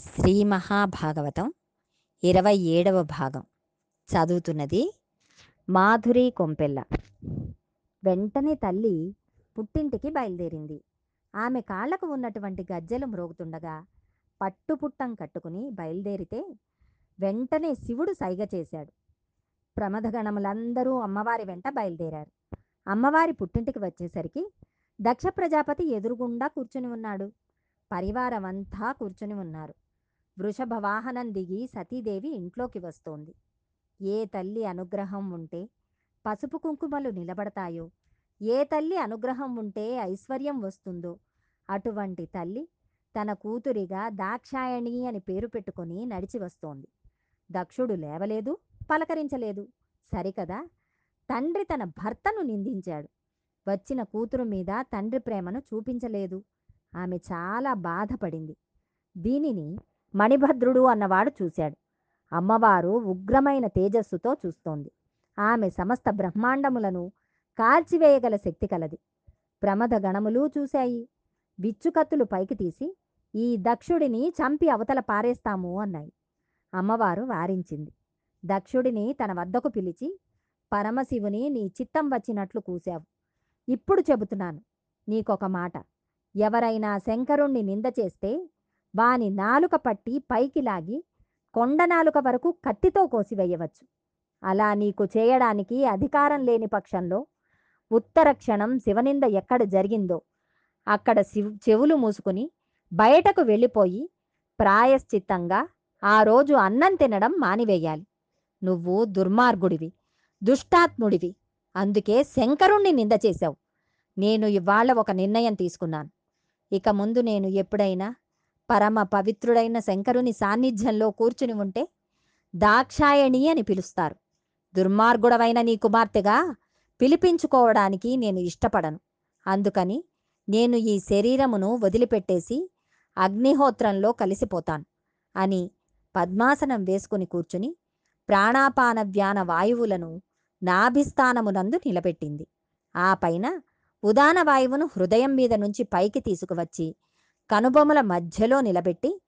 శ్రీ మహాభాగవతం ఇరవై ఏడవ భాగం. చదువుతున్నది మాధురి కొంపెల్ల. వెంటనే తల్లి పుట్టింటికి బయలుదేరింది. ఆమె కాళ్ళకు ఉన్నటువంటి గజ్జెలు మ్రోగుతుండగా పట్టుపుట్టం కట్టుకుని బయలుదేరితే వెంటనే శివుడు సైగ చేశాడు. ప్రమదగణములందరూ అమ్మవారి వెంట బయలుదేరారు. అమ్మవారి పుట్టింటికి వచ్చేసరికి దక్ష ప్రజాపతి ఎదురుగుండా కూర్చుని ఉన్నాడు. పరివారం అంతా కూర్చుని ఉన్నారు. వృషభ వాహనం దిగి సతీదేవి ఇంట్లోకి వస్తోంది. ఏ తల్లి అనుగ్రహం ఉంటే పసుపు కుంకుమలు నిలబడతాయో ఏ తల్లి అనుగ్రహం ఉంటే ఐశ్వర్యం వస్తుందో అటువంటి తల్లి తన కూతురిగా దాక్షాయణి అని పేరు పెట్టుకుని నడిచి వస్తోంది. దక్షుడు లేవలేదు పలకరించలేదు. సరికదా? తండ్రి తన భర్తను నిందించాడు. వచ్చిన కూతురు మీద తండ్రి ప్రేమను చూపించలేదు. ఆమె చాలా బాధపడింది. దీనిని మణిభద్రుడు అన్నవాడు చూశాడు. అమ్మవారు ఉగ్రమైన తేజస్సుతో చూస్తోంది. ఆమె సమస్త బ్రహ్మాండములను కాల్చివేయగల శక్తి కలది. ప్రమద గణములు చూశాయి. విచ్చుకత్తులు పైకి తీసి ఈ దక్షుడిని చంపి అవతల పారేస్తాము అన్నాయి. అమ్మవారు వారించింది. దక్షుడిని తన వద్దకు పిలిచి పరమశివుని నీ చిత్తం వచ్చినట్లు కూశావు. ఇప్పుడు చెబుతున్నాను నీకొక మాట. ఎవరైనా శంకరుణ్ణి నింద చేస్తే వాని నాలుక పట్టి పైకి లాగి కొండ నాలుక వరకు కత్తితో కోసివేయవచ్చు. అలా నీకు చేయడానికి అధికారం లేని పక్షంలో ఉత్తర క్షణం శివనింద ఎక్కడ జరిగిందో అక్కడ శివ్ చెవులు మూసుకుని బయటకు వెళ్ళిపోయి ప్రాయశ్చిత్తంగా ఆ రోజు అన్నం తినడం మానివేయాలి. నువ్వు దుర్మార్గుడివి దుష్టాత్ముడివి అందుకే శంకరుణ్ణి నింద చేశావు. నేను ఇవాళ ఒక నిర్ణయం తీసుకున్నాను. ఇక ముందు నేను ఎప్పుడైనా పరమ పవిత్రుడైన శంకరుని సాన్నిధ్యంలో కూర్చుని ఉంటే దాక్షాయణి అని పిలుస్తారు. దుర్మార్గుడవైన నీ కుమార్తెగా పిలిపించుకోవడానికి నేను ఇష్టపడను. అందుకని నేను ఈ శరీరమును వదిలిపెట్టేసి అగ్నిహోత్రంలో కలిసిపోతాను అని పద్మాసనం వేసుకుని కూర్చుని ప్రాణాపాన వ్యాన వాయువులను నాభిస్థానమునందు నిలబెట్టింది. ఆ పైన ఉదాన వాయువును హృదయం మీద నుంచి పైకి తీసుకువచ్చి కనుబొమల మధ్యలో నిలబెట్టి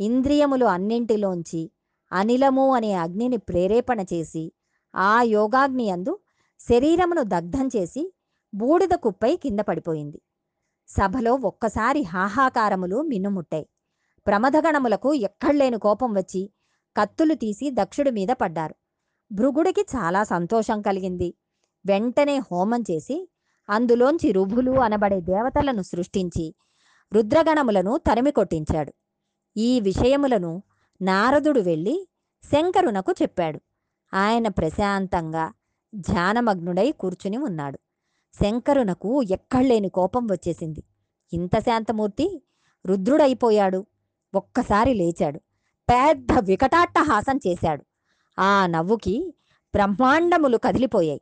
ఇంద్రియములు అన్నింటిలోంచి అనిలము అనే అగ్నిని ప్రేరేపణ చేసి ఆ యోగాగ్ని అందు శరీరమును దగ్ధం చేసి బూడిద కుప్పై కింద పడిపోయింది. సభలో ఒక్కసారి హాహాకారములు మిన్నుముట్టాయి. ప్రమదగణములకు ఎక్కడ్లేని కోపం వచ్చి కత్తులు తీసి దక్షుడి మీద పడ్డారు. భృగుడికి చాలా సంతోషం కలిగింది. వెంటనే హోమం చేసి అందులోంచి రుభులు అనబడే దేవతలను సృష్టించి రుద్రగణములను తరిమి కొట్టించాడు. ఈ విషయములను నారదుడు వెళ్ళి శంకరునకు చెప్పాడు. ఆయన ప్రశాంతంగా ధ్యానమగ్నుడై కూర్చుని ఉన్నాడు. శంకరునకు ఎక్కడలేని కోపం వచ్చేసింది. ఇంత శాంతమూర్తి రుద్రుడైపోయాడు. ఒక్కసారి లేచాడు. పెద్ద వికటాట్టహాసం చేశాడు. ఆ నవ్వుకి బ్రహ్మాండములు కదిలిపోయాయి.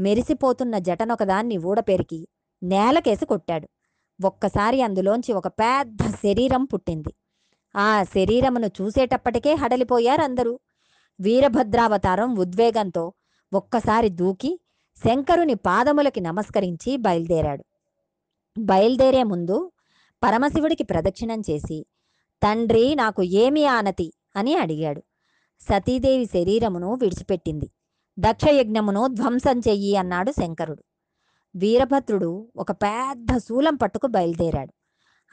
మెరిసిపోతున్న జటనొకదాన్ని ఊడపెరికి నేలకేసి కొట్టాడు. ఒక్కసారి అందులోంచి ఒక పెద్ద శరీరం పుట్టింది. ఆ శరీరమును చూసేటప్పటికే హడలిపోయారు అందరూ. వీరభద్రావతారం ఉద్వేగంతో ఒక్కసారి దూకి శంకరుని పాదములకి నమస్కరించి బయలుదేరాడు. బయలుదేరే ముందు పరమశివుడికి ప్రదక్షిణం చేసి తండ్రి నాకు ఏమి ఆనతి? అని అడిగాడు. సతీదేవి శరీరమును విడిచిపెట్టింది. దక్షయజ్ఞమును ధ్వంసం చెయ్యి అన్నాడు శంకరుడు. వీరభద్రుడు ఒక పెద్ద శూలం పట్టుకు బయలుదేరాడు.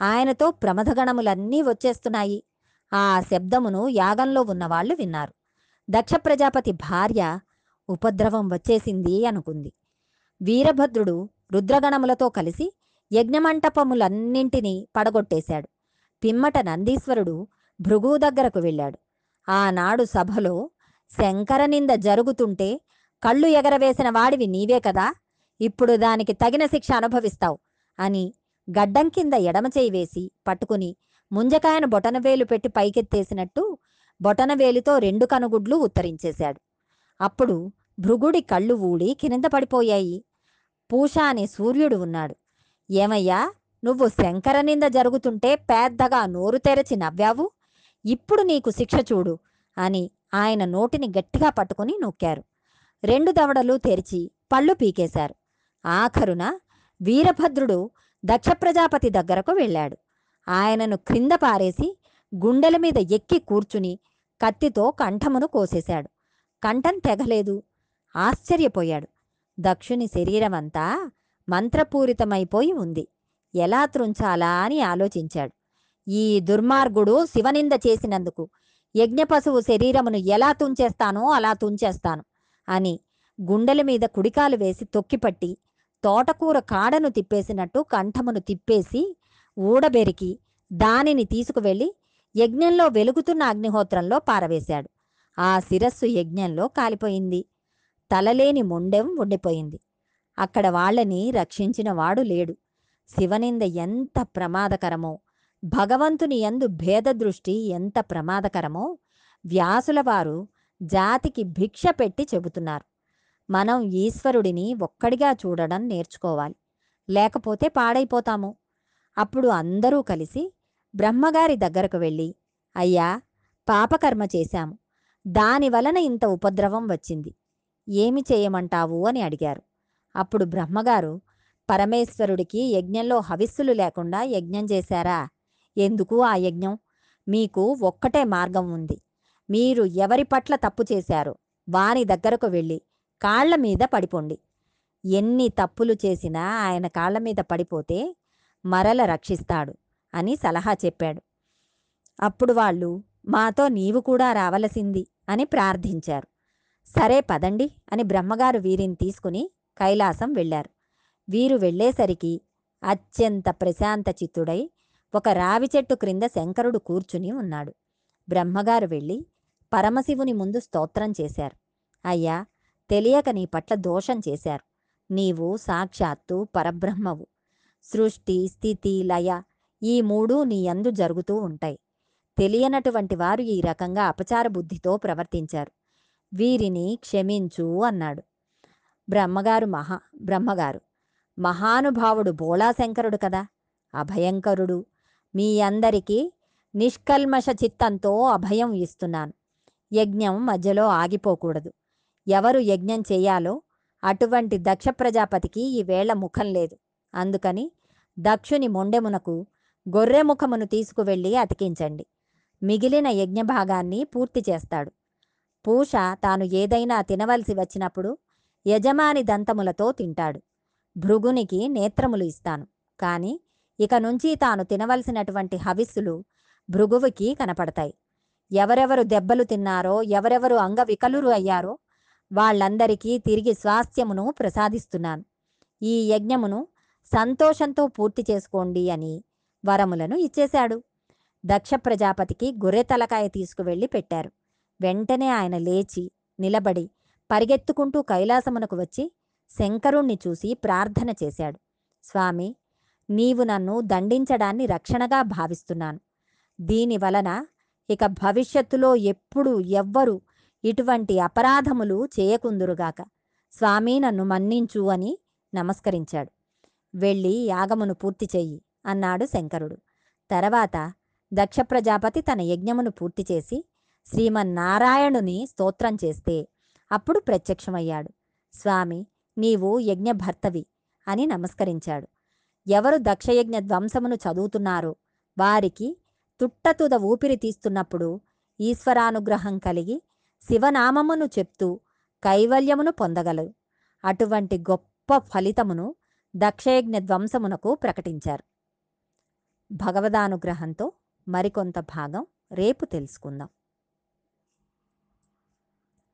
ఆయనతో ప్రమథగణములన్నీ వచ్చేస్తున్నాయి. ఆ శబ్దమును యాగంలో ఉన్నవాళ్ళు విన్నారు. దక్ష ప్రజాపతి భార్య ఉపద్రవం వచ్చేసింది అనుకుంది. వీరభద్రుడు రుద్రగణములతో కలిసి యజ్ఞమంటపములన్నింటినీ పడగొట్టేశాడు. పిమ్మట నందీశ్వరుడు భృగు దగ్గరకు వెళ్ళాడు. ఆనాడు సభలో శంకరనింద జరుగుతుంటే కళ్ళు ఎగరవేసిన వాడివి నీవే కదా? ఇప్పుడు దానికి తగిన శిక్ష అనుభవిస్తావు అని గడ్డం కింద ఎడమ చేయి వేసి పట్టుకుని ముంజకాయను బొటనవేలు పెట్టి పైకెత్తేసినట్టు బొటనవేలుతో రెండు కనుగుడ్లు ఉత్తరించేశాడు. అప్పుడు భృగుడి కళ్ళు ఊడి కింద పడిపోయాయి. పూష అనే సూర్యుడు ఉన్నాడు. ఏమయ్యా నువ్వు శంకర నింద జరుగుతుంటే పెద్దగా నోరు తెరచి నవ్వావు? ఇప్పుడు నీకు శిక్ష చూడు అని ఆయన నోటిని గట్టిగా పట్టుకుని నొక్కారు. రెండు దవడలు తెరిచి పళ్ళు పీకేశారు. ఆఖరున వీరభద్రుడు దక్ష ప్రజాపతి దగ్గరకు వెళ్ళాడు. ఆయనను క్రింద పారేసి గుండెల మీద ఎక్కి కూర్చుని కత్తితో కంఠమును కోసేశాడు. కంఠం తెగలేదు. ఆశ్చర్యపోయాడు. దక్షుని శరీరమంతా మంత్రపూరితమైపోయి ఉంది. ఎలా త్రుంచాలా అని ఆలోచించాడు. ఈ దుర్మార్గుడు శివనింద చేసినందుకు యజ్ఞపశువు శరీరమును ఎలా తుంచేస్తానో అలా తుంచేస్తాను అని గుండెల మీద కుడికాలు వేసి తొక్కిపట్టి తోటకూర కాడను తిప్పేసినట్టు కంఠమును తిప్పేసి ఊడబెరికి దానిని తీసుకువెళ్ళి యజ్ఞంలో వెలుగుతున్న అగ్నిహోత్రంలో పారవేశాడు. ఆ శిరస్సు యజ్ఞంలో కాలిపోయింది. తలలేని మొండెం ఉండిపోయింది. అక్కడ వాళ్ళని రక్షించిన వాడు లేడు. శివనింద ఎంత ప్రమాదకరమో భగవంతుని యందు భేదదృష్టి ఎంత ప్రమాదకరమో వ్యాసుల వారు జాతికి భిక్ష పెట్టి చెబుతున్నారు. మనం ఈశ్వరుడిని ఒక్కడిగా చూడడం నేర్చుకోవాలి. లేకపోతే పాడైపోతాము. అప్పుడు అందరూ కలిసి బ్రహ్మగారి దగ్గరకు వెళ్ళి అయ్యా పాపకర్మ చేశాము. దాని వలన ఇంత ఉపద్రవం వచ్చింది. ఏమి చేయమంటావు? అని అడిగారు. అప్పుడు బ్రహ్మగారు పరమేశ్వరుడికి యజ్ఞంలో హవిస్సులు లేకుండా యజ్ఞం చేశారా? ఎందుకు ఆ యజ్ఞం? మీకు ఒక్కటే మార్గం ఉంది. మీరు ఎవరి పట్ల తప్పు చేశారో వాని దగ్గరకు వెళ్ళి కాళ్ళ మీద పడిపోండి. ఎన్ని తప్పులు చేసినా ఆయన కాళ్ళ మీద పడిపోతే మరల రక్షిస్తాడు అని సలహా చెప్పాడు. అప్పుడు వాళ్ళు మాతో నీవు కూడా రావలసింది అని ప్రార్థించారు. సరే పదండి అని బ్రహ్మగారు వీరిని తీసుకుని కైలాసం వెళ్ళారు. వీరు వెళ్ళేసరికి అత్యంత ప్రశాంత చిత్తుడై ఒక రావి చెట్టు క్రింద శంకరుడు కూర్చుని ఉన్నాడు. బ్రహ్మగారు వెళ్ళి పరమశివుని ముందు స్తోత్రం చేశారు. అయ్యా తెలియక నీ పట్ల దోషం చేశారు. నీవు సాక్షాత్తు పరబ్రహ్మవు. సృష్టి స్థితి లయ ఈ మూడు నీ యందు జరుగుతూ ఉంటాయి. తెలియనటువంటి వారు ఈ రకంగా అపచార బుద్ధితో ప్రవర్తించారు. వీరిని క్షమించు అన్నాడు. బ్రహ్మగారు మహా బ్రహ్మగారు మహానుభావుడు బోళాశంకరుడు కదా? అభయంకరుడు. మీ అందరికీ నిష్కల్మష చిత్తంతో అభయం ఇస్తున్నాను. యజ్ఞం మధ్యలో ఆగిపోకూడదు. ఎవరు యజ్ఞం చేయాలో అటువంటి దక్ష ప్రజాపతికి ఈవేళ ముఖం లేదు. అందుకని దక్షుని మొండెమునకు గొర్రె ముఖమును తీసుకువెళ్ళి అతికించండి. మిగిలిన యజ్ఞభాగాన్ని పూర్తి చేస్తాడు. పూష తాను ఏదైనా తినవలసి వచ్చినప్పుడు యజమాని దంతములతో తింటాడు. భృగునికి నేత్రములు ఇస్తాను. కాని ఇక నుంచి తాను తినవలసినటువంటి హవిస్సులు భృగువుకి కనపడతాయి. ఎవరెవరు దెబ్బలు తిన్నారో ఎవరెవరు అంగవికలురు అయ్యారో వాళ్ళందరికీ తిరిగి స్వాస్థ్యమును ప్రసాదిస్తున్నాను. ఈ యజ్ఞమును సంతోషంతో పూర్తి చేసుకోండి అని వరములను ఇచ్చేశాడు. దక్ష ప్రజాపతికి గొర్రె తలకాయ తీసుకువెళ్ళి పెట్టారు. వెంటనే ఆయన లేచి నిలబడి పరిగెత్తుకుంటూ కైలాసమునకు వచ్చి శంకరుణ్ణి చూసి ప్రార్థన చేశాడు. స్వామి నీవు నన్ను దండించడాన్ని రక్షణగా భావిస్తున్నాను. దీని వలన ఇక భవిష్యత్తులో ఎప్పుడు ఎవ్వరు ఇటువంటి అపరాధములు చేయకుందురుగాక. స్వామి నన్ను మన్నించు అని నమస్కరించాడు. వెళ్ళి యాగమును పూర్తి చెయ్యి అన్నాడు శంకరుడు. తర్వాత దక్ష ప్రజాపతి తన యజ్ఞమును పూర్తి చేసి శ్రీమన్నారాయణుని స్తోత్రం చేస్తే అప్పుడు ప్రత్యక్షమయ్యాడు. స్వామి నీవు యజ్ఞభర్తవి అని నమస్కరించాడు. ఎవరు దక్షయజ్ఞ ధ్వంసమును చదువుతున్నారో వారికి తుట్టతుద ఊపిరి తీస్తున్నప్పుడు ఈశ్వరానుగ్రహం కలిగి శివనామమును చెప్తూ కైవల్యమును పొందగలరు. అటువంటి గొప్ప ఫలితమును దక్షయజ్ఞ ధ్వంసమునకు ప్రకటించారు. భగవదానుగ్రహంతో మరికొంత భాగం రేపు తెలుసుకుందాం.